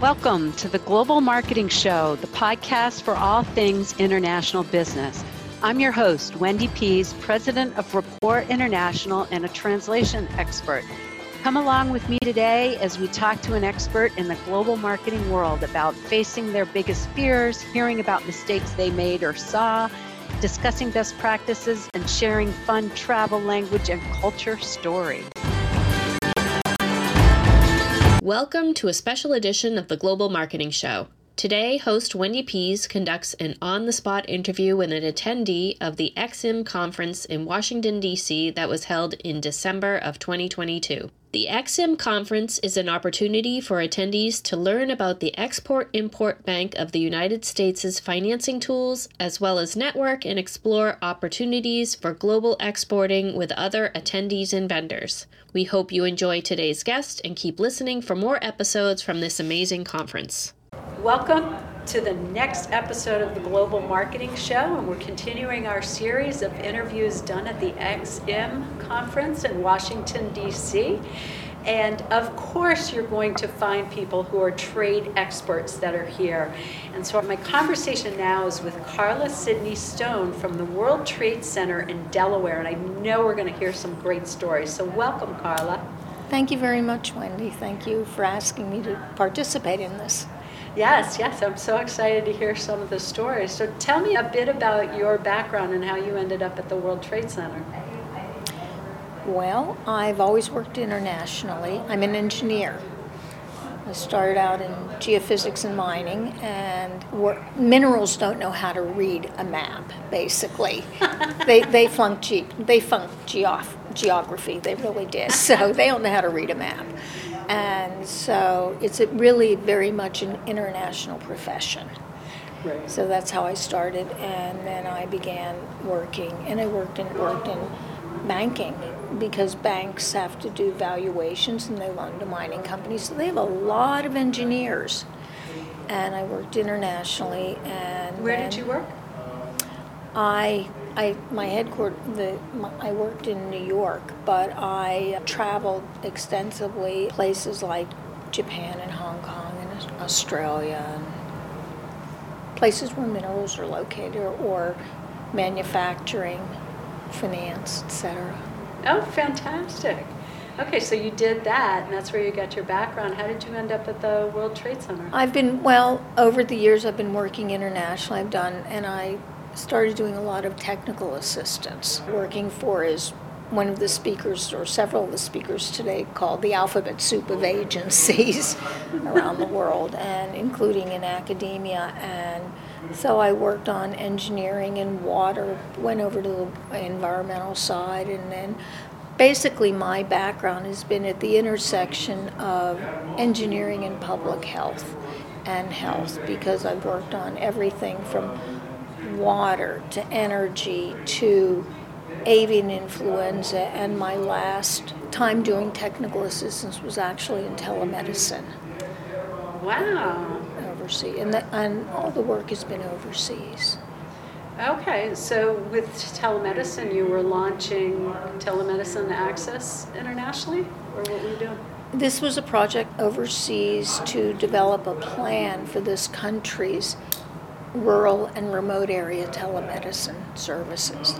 Welcome to the Global Marketing Show, the podcast for all things international business. I'm your host, Wendy Pease, president of Rapport International and a translation expert. Come along with me today as we talk to an expert in the global marketing world about facing their biggest fears, hearing about mistakes they made or saw, discussing best practices, and sharing fun travel, language, and culture stories. Welcome to a special edition of the Global Marketing Show. Today, host Wendy Pease conducts an on the spot interview with an attendee of the EXIM conference in Washington, D.C., that was held in December of 2022. The EXIM conference is an opportunity for attendees to learn about the Export Import Bank of the United States' financing tools, as well as network and explore opportunities for global exporting with other attendees and vendors. We hope you enjoy today's guest and keep listening for more episodes from this amazing conference. Welcome to the next episode of the Global Marketing Show, and we're continuing our series of interviews done at the EXIM conference in Washington, D.C. And of course, you're going to find people who are trade experts that are here. And so, my conversation now is with Carla Sydney Stone from the World Trade Center in Delaware. And I know we're going to hear some great stories. So, welcome, Carla. Thank you very much, Wendy. Thank you for asking me to participate in this. Yes, yes, I'm so excited to hear some of the stories. So tell me a bit about your background and how you ended up at the World Trade Center. Well, I've always worked internationally. I'm an engineer. I started out in geophysics and mining, and minerals don't know how to read a map. Basically, they they flunked ge- they flunked geof- geography. They really did. So they don't know how to read a map. And so it's a really very much an international profession. Right. So that's how I started, and then I began working, and I worked in worked in banking because banks have to do valuations and they loan to mining companies. So they have a lot of engineers, and I worked internationally. And where did you work? I I my headquarters the my, I worked in New York, but I traveled extensively places like Japan and Hong Kong and Australia and places where minerals are located or, or manufacturing, finance, etc. Oh, fantastic. Okay, so you did that, and that's where you got your background. How did you end up at the World Trade Center? I've been, well, over the years, I've been working internationally. I've done, and I started doing a lot of technical assistance, working for is one of the speakers or several of the speakers today called the alphabet soup of agencies around the world and including in academia. And so I worked on engineering and water, went over to the environmental side and then basically my background has been at the intersection of engineering and public health and health because I've worked on everything from water to energy to avian influenza, and my last time doing technical assistance was actually in telemedicine. Wow. Overseas, and, the, and all the work has been overseas. Okay, so with telemedicine, you were launching Telemedicine Access internationally, or what were you doing? This was a project overseas to develop a plan for this country's rural and remote area telemedicine services.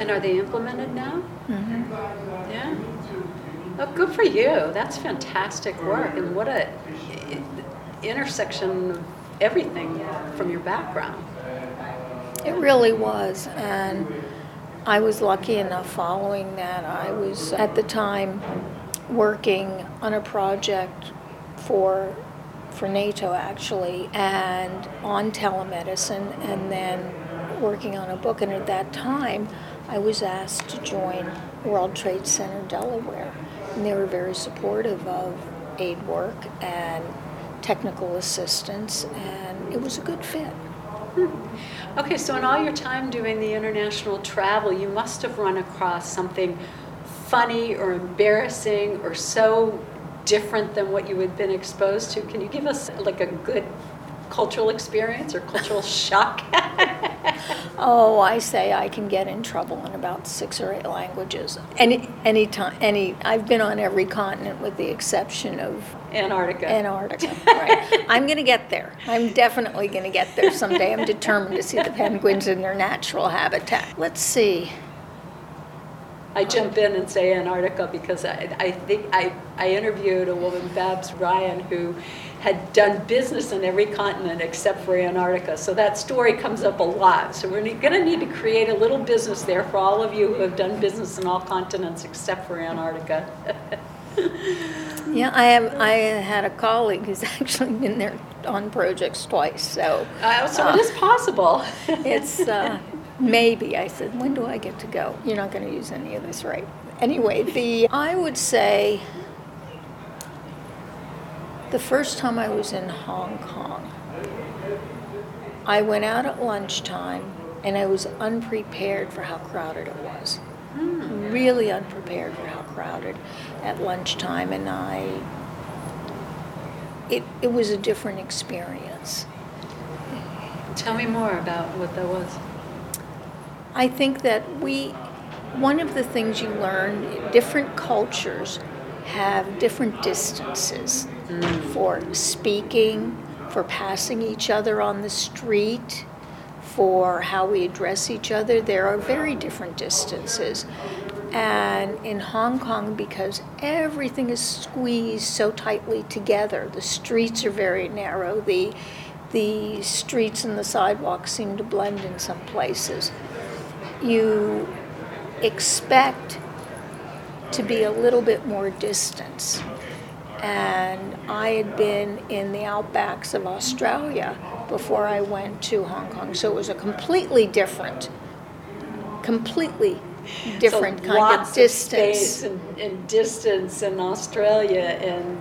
And are they implemented now? Mm-hmm. Yeah. Oh, good for you. That's fantastic work. And what a intersection of everything from your background. It really was. And I was lucky enough following that. I was at the time working on a project for for NATO actually, and on telemedicine, and then working on a book. And at that time, I was asked to join World Trade Center Delaware, and they were very supportive of aid work and technical assistance, and it was a good fit. Hmm. Okay, so in all your time doing the international travel, you must have run across something funny or embarrassing or so different than what you had been exposed to. Can you give us like a good cultural experience or cultural shock? Oh, I say I can get in trouble in about six or eight languages. Any, any time, any, I've been on every continent with the exception of Antarctica. Antarctica. Right. I'm going to get there. I'm definitely going to get there someday. I'm determined to see the penguins in their natural habitat. Let's see. I jump in and say Antarctica because I, I think I, I interviewed a woman, Babs Ryan, who had done business in every continent except for Antarctica. So that story comes up a lot. So we're going to need to create a little business there for all of you who have done business in all continents except for Antarctica. Yeah, I have. I had a colleague who's actually been there on projects twice. So Uh, so it is possible. it's uh, maybe. I said, when do I get to go? You're not going to use any of this, right? Anyway, the I would say the first time I was in Hong Kong, I went out at lunchtime and I was unprepared for how crowded it was. Hmm. Really unprepared for how crowded at lunchtime, and I. It, it was a different experience. Tell me more about what that was. I think that we, one of the things you learn, different cultures have different distances mm. for speaking, for passing each other on the street, for how we address each other. There are very different distances. And in Hong Kong, because everything is squeezed so tightly together, the streets are very narrow, the, the streets and the sidewalks seem to blend in some places you expect to be a little bit more distance. And I had been in the outbacks of Australia before I went to Hong Kong, so it was a completely different, completely different so kind of distance. space and, and distance in Australia and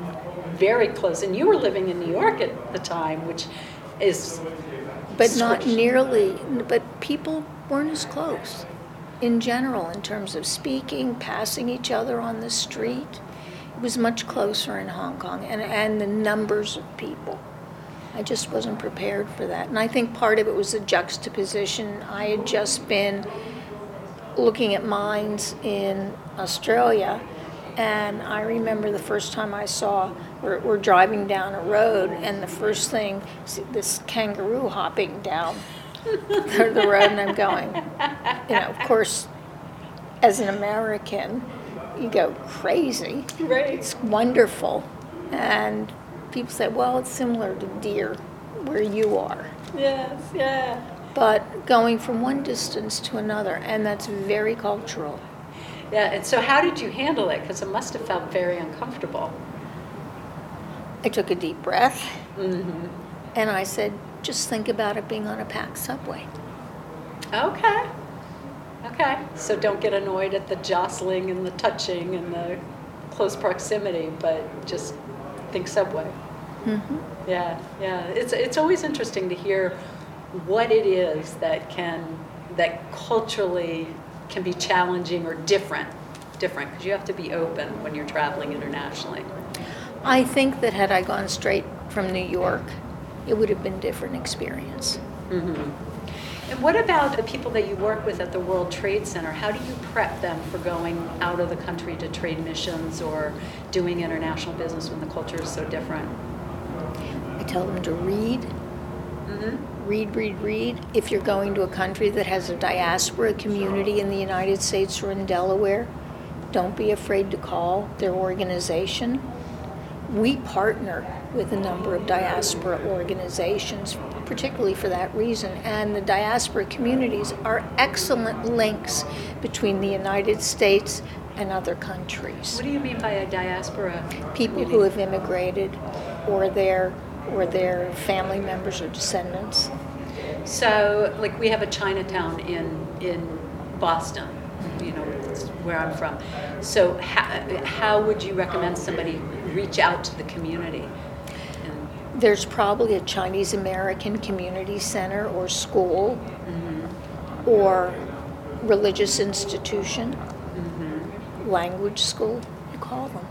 very close. And you were living in New York at the time, which is but not nearly but people weren't as close in general in terms of speaking passing each other on the street. It was much closer in hong kong and, and the numbers of people. I just wasn't prepared for that. And i think part of it was the juxtaposition. I had just been looking at mines in australia and I remember the first time I saw, we're, we're driving down a road, and the first thing, this kangaroo hopping down the road, and I'm going, you know, of course, as an American, you go crazy. right. It's wonderful. And people say, well, it's similar to deer where you are. Yes, yeah. But going from one distance to another, and that's very cultural. Yeah, and so how did you handle it? Because it must have felt very uncomfortable. I took a deep breath. hmm And I said, just think about it being on a packed subway. Okay. Okay. So don't get annoyed at the jostling and the touching and the close proximity, but just think subway. Mm-hmm. Yeah, yeah. It's it's always interesting to hear what it is that can that culturally can be challenging or different, different because you have to be open when you're traveling internationally. I think that had I gone straight from New York, it would have been a different experience. And what about the people that you work with at the World Trade Center? How do you prep them for going out of the country to trade missions or doing international business when the culture is so different? I tell them to read, Mm-hmm. read, read, read. If you're going to a country that has a diaspora community in the United States or in Delaware, don't be afraid to call their organization. We partner with a number of diaspora organizations, particularly for that reason, and the diaspora communities are excellent links between the United States and other countries. What do you mean by a diaspora? People who have immigrated or their or their family members or descendants. So, like, we have a Chinatown in in Boston, you know, where I'm from. So, how, how would you recommend somebody reach out to the community? And, There's probably a Chinese American community center or school mm-hmm. or religious institution, mm-hmm. language school, you call them.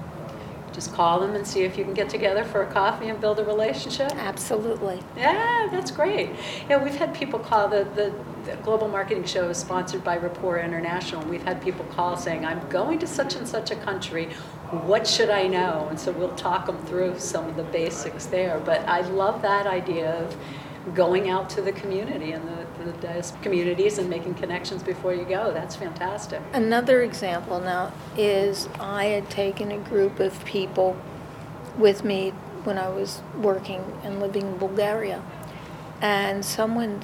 Just call them and see if you can get together for a coffee and build a relationship. Absolutely. Yeah, that's great. Yeah, we've had people call, the, the, the Global Marketing Show is sponsored by Rapport International. and We've had people call saying, I'm going to such and such a country, what should I know? And so we'll talk them through some of the basics there. But I love that idea of going out to the community and the, the communities and making connections before you go. That's fantastic. Another example now is I had taken a group of people with me when I was working and living in Bulgaria. And someone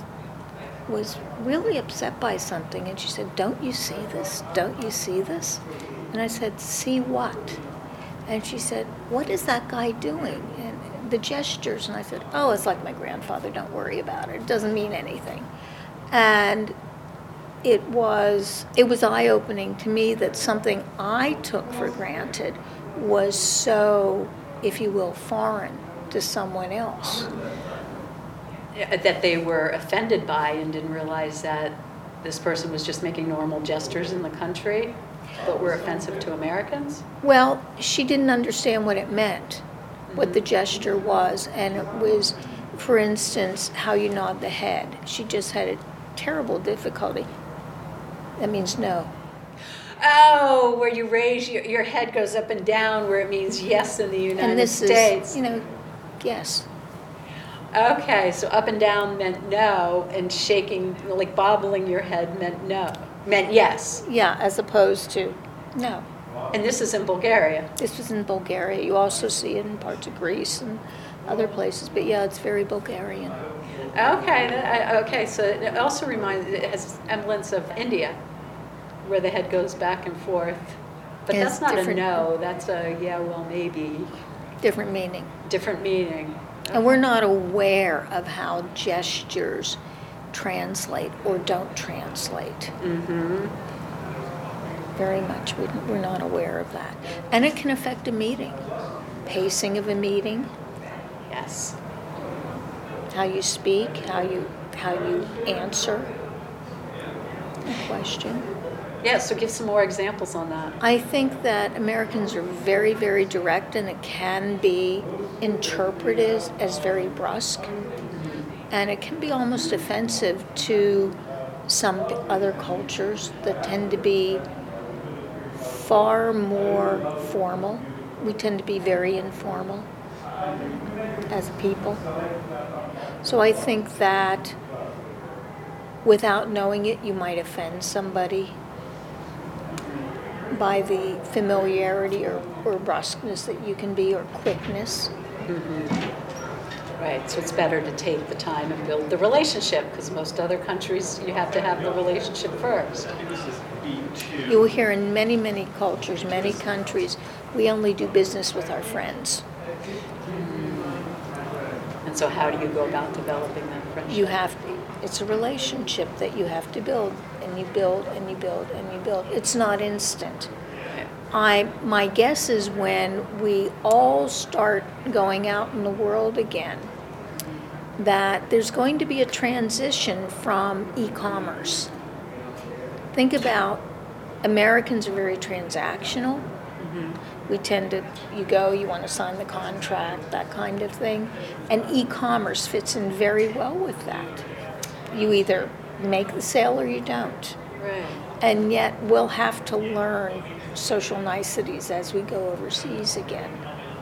was really upset by something and she said, Don't you see this? Don't you see this? And I said, See what? And she said, What is that guy doing? And the gestures. And I said, Oh, it's like my grandfather. Don't worry about it. It doesn't mean anything. And it was it was eye opening to me that something I took for granted was so, if you will, foreign to someone else. That they were offended by and didn't realize that this person was just making normal gestures in the country, but were offensive to Americans? Well, she didn't understand what it meant, what the mm-hmm. gesture was, and it was, for instance, how you nod the head. She just had a terrible difficulty. That means no. Oh, where you raise your, your head goes up and down, where it means yes in the United and this States. is, you know, yes. Okay, so up and down meant no, and shaking, like bobbling your head meant no, meant yes. Yeah, as opposed to no. And this is in Bulgaria. This was in Bulgaria. You also see it in parts of Greece and other places, but yeah, it's very Bulgarian. Okay, that- I- okay, so it also reminds, it has semblance of India, where the head goes back and forth. But that's not a different. no, that's a, yeah, well, maybe, Different meaning. different meaning. And we're not aware of how gestures translate or don't translate. Mm-hmm, Very much. We- We're not aware of that. And it can affect a meeting, pacing of a meeting, yes. how you speak, how you, how you answer a question. Yeah, so give some more examples on that. I think that Americans are very, very direct, and it can be interpreted as very brusque. And it can be almost offensive to some other cultures that tend to be far more formal. We tend to be very informal as people. So I think that without knowing it, you might offend somebody by the familiarity or, or brusqueness that you can be or quickness. Mm-hmm. Right, so it's better to take the time and build the relationship, because most other countries, you have to have the relationship first. You will hear in many, many cultures, many countries, we only do business with our friends. Hmm. And so how do you go about developing that friendship? You have, to it's a relationship that you have to build, and you build, and you build, and you build. It's not instant. I, my guess is when we all start going out in the world again, that there's going to be a transition from e-commerce. Think about Americans are very transactional. Mm-hmm. We tend to, you go, you want to sign the contract, that kind of thing. And e-commerce fits in very well with that. You either make the sale or you don't. Right. And yet we'll have to learn social niceties as we go overseas again.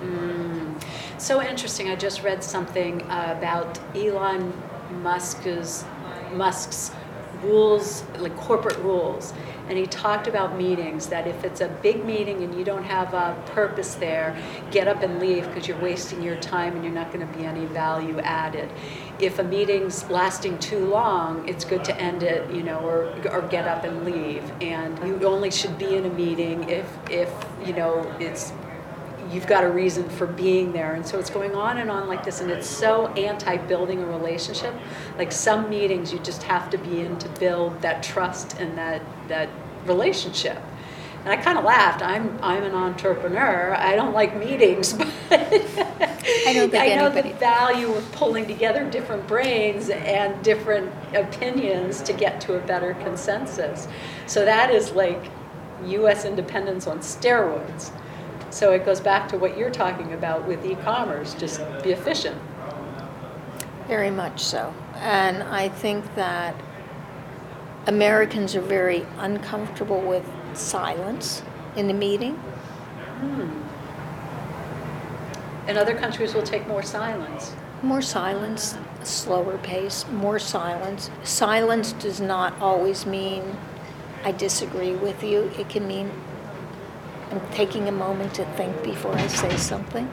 Mm. So interesting. I just read something about Elon Musk's Musk's rules, like corporate rules, and he talked about meetings. That if it's a big meeting and you don't have a purpose there, get up and leave because you're wasting your time and you're not going to be any value added. If a meeting's lasting too long, it's good to end it, you know, or or get up and leave. And you only should be in a meeting if if you know it's you've got a reason for being there. And so it's going on and on like this, and it's so anti building a relationship. Like some meetings, you just have to be in to build that trust and that, that relationship. And I kind of laughed. I'm, I'm an entrepreneur. I don't like meetings, but I don't think I know anybody- the value of pulling together different brains and different opinions to get to a better consensus. So that is like U.S. independence on steroids. So it goes back to what you're talking about with e-commerce, just be efficient. Very much so. And I think that Americans are very uncomfortable with silence in the meeting. Hmm. And other countries will take more silence. More silence, slower pace, more silence. Silence does not always mean I disagree with you. It can mean taking a moment to think before I say something.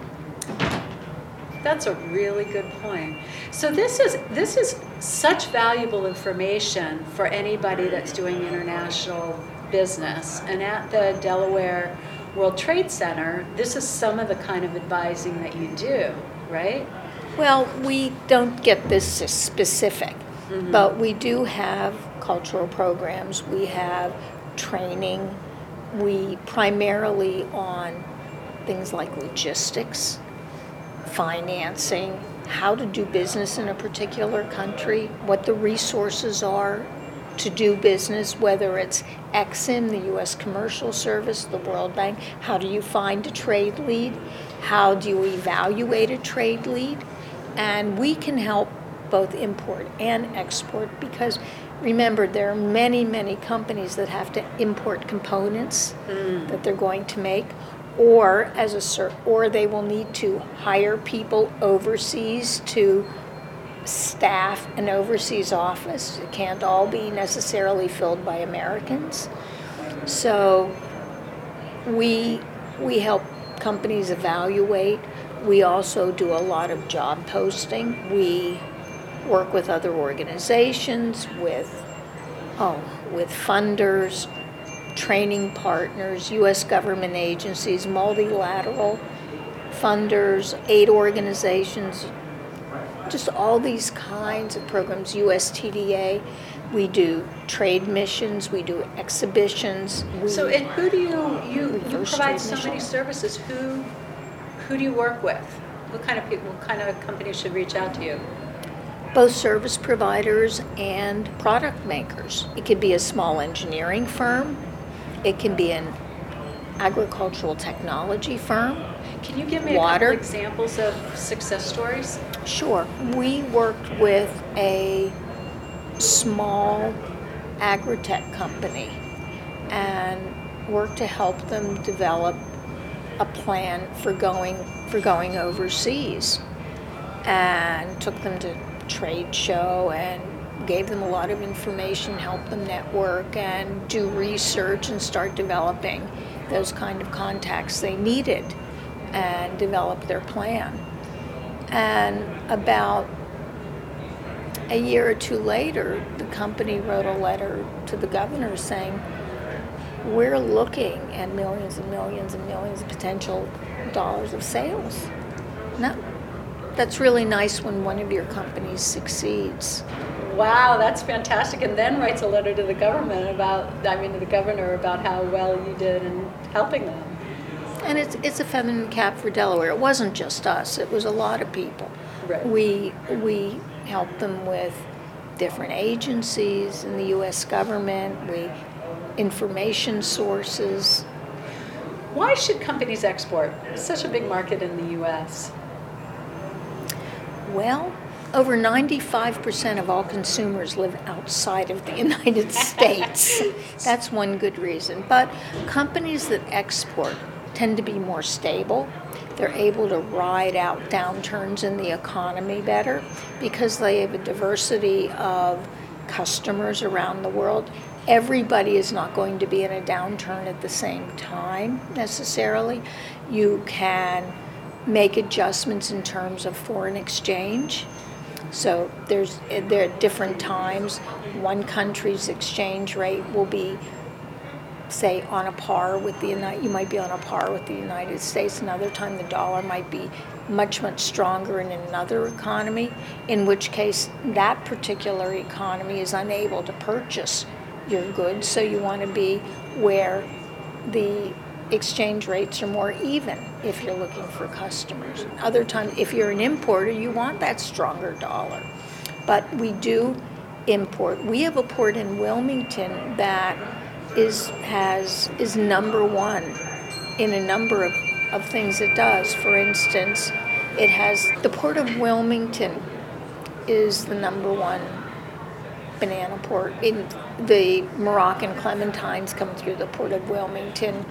That's a really good point. So this is this is such valuable information for anybody that's doing international business. And at the Delaware World Trade Center, this is some of the kind of advising that you do, right? Well, we don't get this specific, mm-hmm. but we do have cultural programs. We have training. We primarily on things like logistics, financing, how to do business in a particular country, what the resources are to do business, whether it's EXIM, the U.S. Commercial Service, the World Bank. How do you find a trade lead? How do you evaluate a trade lead? And we can help both import and export because remember, there are many, many companies that have to import components mm. that they're going to make. Or as a or they will need to hire people overseas to staff an overseas office. It can't all be necessarily filled by Americans. So we we help companies evaluate. We also do a lot of job posting. We work with other organizations, with oh, with funders, training partners, US government agencies, multilateral funders, aid organizations, just all these kinds of programs, USTDA. We do trade missions, we do exhibitions. We, So and who do you you, you provide so many services? Who who do you work with? What kind of people? What kind of companies should reach out to you? Both service providers and product makers. It could be a small engineering firm, it can be an agricultural technology firm. Can you give me a couple examples of success stories? Sure. We worked with a small agri-tech company and worked to help them develop a plan for going for going overseas and took them to trade show and gave them a lot of information, helped them network and do research and start developing those kind of contacts they needed and develop their plan. And about a year or two later, the company wrote a letter to the governor saying, We're looking at millions and millions and millions of potential dollars of sales. Now, that's really nice when one of your companies succeeds. Wow, that's fantastic. And then writes a letter to the government about, I mean, to the governor about how well you did in helping them. And it's, it's a feminine cap for Delaware. It wasn't just us, it was a lot of people. Right. We, we helped them with different agencies in the US government, we, information sources. Why should companies export? It's such a big market in the U.S. Well, over 95% of all consumers live outside of the United States. That's one good reason. But companies that export tend to be more stable. They're able to ride out downturns in the economy better because they have a diversity of customers around the world. Everybody is not going to be in a downturn at the same time necessarily. You can make adjustments in terms of foreign exchange. So there's there are different times. One country's exchange rate will be, say, on a par with the United. You might be on a par with the United States. Another time, the dollar might be much much stronger in another economy. In which case, that particular economy is unable to purchase your goods. So you want to be where the exchange rates are more even if you're looking for customers. Other times, if you're an importer, you want that stronger dollar. But we do import. We have a port in Wilmington that is has is number one in a number of of things it does. For instance, it has the Port of Wilmington is the number one banana port. In the Moroccan clementines come through the Port of Wilmington.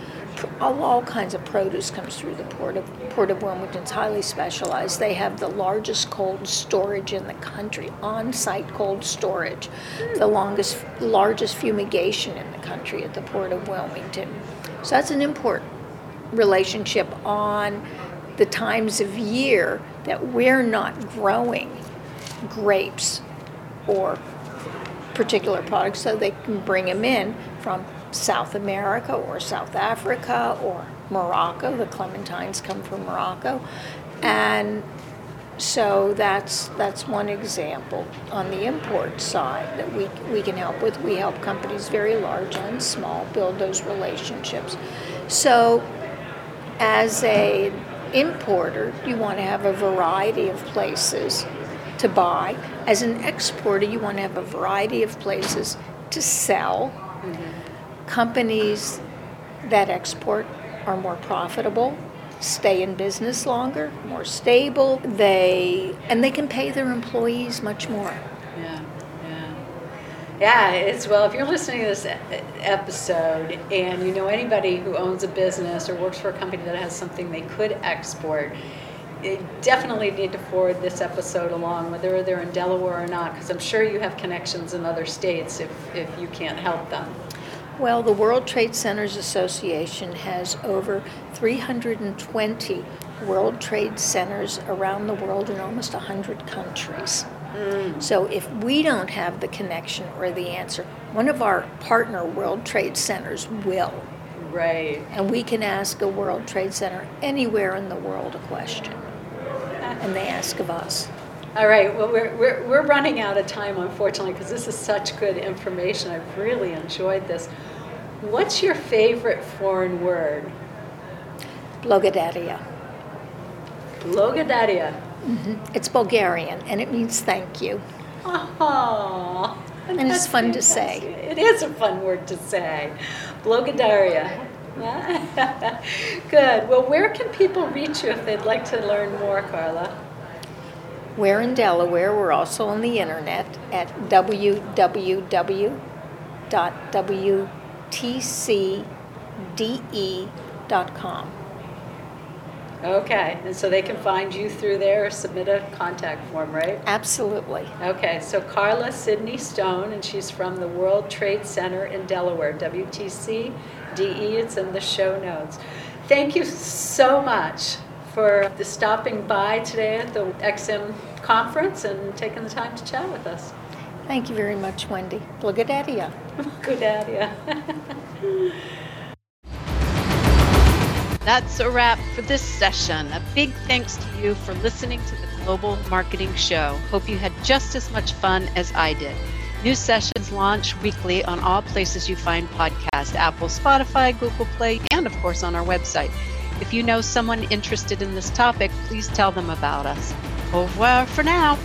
All, all kinds of produce comes through the Port of Port of Wilmington. It's highly specialized. They have the largest cold storage in the country, on-site cold storage, hmm. the longest, largest fumigation in the country at the Port of Wilmington. So that's an import relationship on the times of year that we're not growing grapes or particular products so they can bring them in from South America or South Africa or Morocco. The clementines come from Morocco. And so that's that's one example on the import side that we, we can help with. We help companies very large and small build those relationships. So as a importer, you want to have a variety of places to buy. As an exporter, you want to have a variety of places to sell. Companies that export are more profitable, stay in business longer, more stable. They and they can pay their employees much more. Yeah. yeah, yeah. It's well, if you're listening to this episode and you know anybody who owns a business or works for a company that has something they could export, they definitely need to forward this episode along, whether they're in Delaware or not, because I'm sure you have connections in other states if, if you can't help them. Well, the World Trade Centers Association has over 320 World Trade Centers around the world in almost 100 countries. Mm. So if we don't have the connection or the answer, one of our partner World Trade Centers will. Right. And we can ask a World Trade Center anywhere in the world a question and they ask of us. All right, well, we're, we're, we're running out of time, unfortunately, because this is such good information. I've really enjoyed this. What's your favorite foreign word? Blogadaria. Blogadaria. Mm-hmm. It's Bulgarian, and it means thank you. Oh, and it's fun fantastic. to say. It is a fun word to say. Blogadaria. Good. Well, where can people reach you if they'd like to learn more, Carla? We're in Delaware. We're also on the internet at www.wtcde.com. Okay, and so they can find you through there or submit a contact form, right? Absolutely. Okay, so Carla Sydney Stone, and she's from the World Trade Center in Delaware, WTC DE. It's in the show notes. Thank you so much for the stopping by today at the EXIM conference and taking the time to chat with us. Thank you very much, Wendy. Blugadadia. Blugadadia. That's a wrap for this session. A big thanks to you for listening to the Global Marketing Show. Hope you had just as much fun as I did. New sessions launch weekly on all places you find podcasts Apple, Spotify, Google Play, and of course on our website. If you know someone interested in this topic, please tell them about us. Au revoir for now.